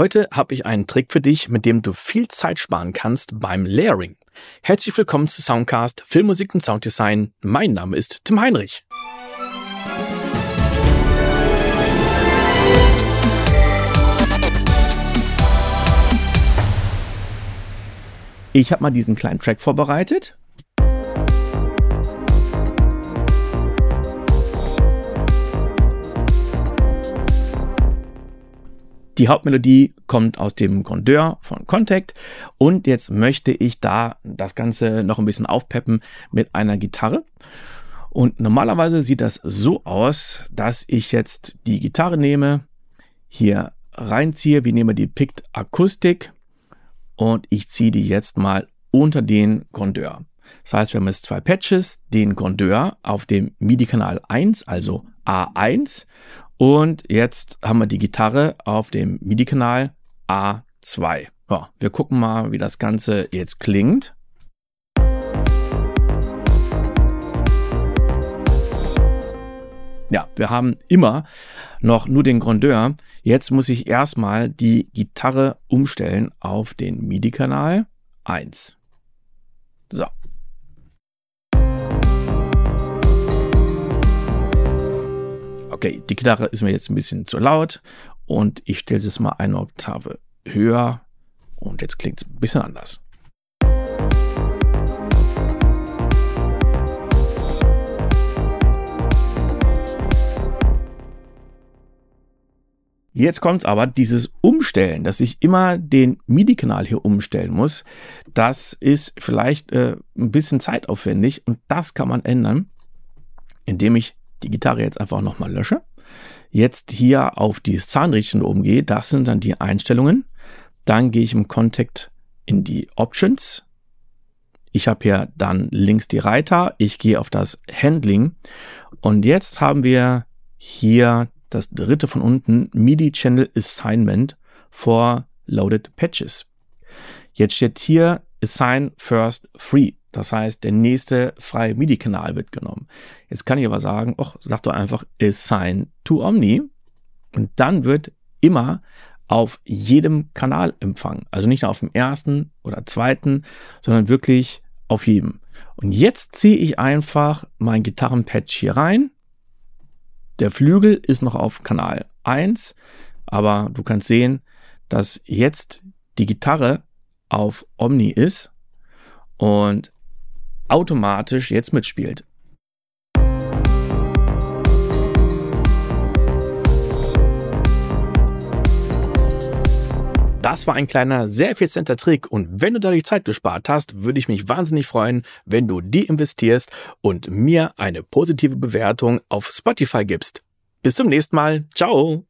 Heute habe ich einen Trick für dich, mit dem du viel Zeit sparen kannst beim Layering. Herzlich willkommen zu Soundcast Filmmusik und Sounddesign. Mein Name ist Tim Heinrich. Ich habe mal diesen kleinen Track vorbereitet Die Hauptmelodie kommt aus dem Grandeur von Contact und jetzt möchte ich da das Ganze noch ein bisschen aufpeppen mit einer Gitarre. Und normalerweise sieht das so aus, dass ich jetzt die Gitarre nehme, hier reinziehe. Wir nehmen die Picked Akustik und ich ziehe die jetzt mal unter den Grandeur. Das heißt, wir haben jetzt zwei Patches, den Grandeur auf dem MIDI-Kanal 1, also A1 und jetzt haben wir die Gitarre auf dem MIDI-Kanal A2. Ja, wir gucken mal, wie das Ganze jetzt klingt. Ja, wir haben immer noch nur den Grandeur. Jetzt muss ich erstmal die Gitarre umstellen auf den MIDI-Kanal 1. So. Okay, die Gitarre ist mir jetzt ein bisschen zu laut und ich stelle es mal eine Oktave höher und jetzt klingt es ein bisschen anders. Jetzt kommt aber dieses Umstellen, dass ich immer den MIDI-Kanal hier umstellen muss. Das ist vielleicht äh, ein bisschen zeitaufwendig und das kann man ändern, indem ich die Gitarre jetzt einfach nochmal lösche. Jetzt hier auf die Zahnrichtung oben gehe, das sind dann die Einstellungen. Dann gehe ich im Contact in die Options. Ich habe hier dann links die Reiter. Ich gehe auf das Handling. Und jetzt haben wir hier das dritte von unten, MIDI Channel Assignment for Loaded Patches. Jetzt steht hier Assign First Free. Das heißt, der nächste freie MIDI-Kanal wird genommen. Jetzt kann ich aber sagen, ach, sag doch einfach Assign to Omni. Und dann wird immer auf jedem Kanal empfangen. Also nicht nur auf dem ersten oder zweiten, sondern wirklich auf jedem. Und jetzt ziehe ich einfach mein Gitarrenpatch hier rein. Der Flügel ist noch auf Kanal 1, aber du kannst sehen, dass jetzt die Gitarre auf Omni ist und automatisch jetzt mitspielt. Das war ein kleiner, sehr effizienter Trick und wenn du dadurch Zeit gespart hast, würde ich mich wahnsinnig freuen, wenn du die investierst und mir eine positive Bewertung auf Spotify gibst. Bis zum nächsten Mal. Ciao.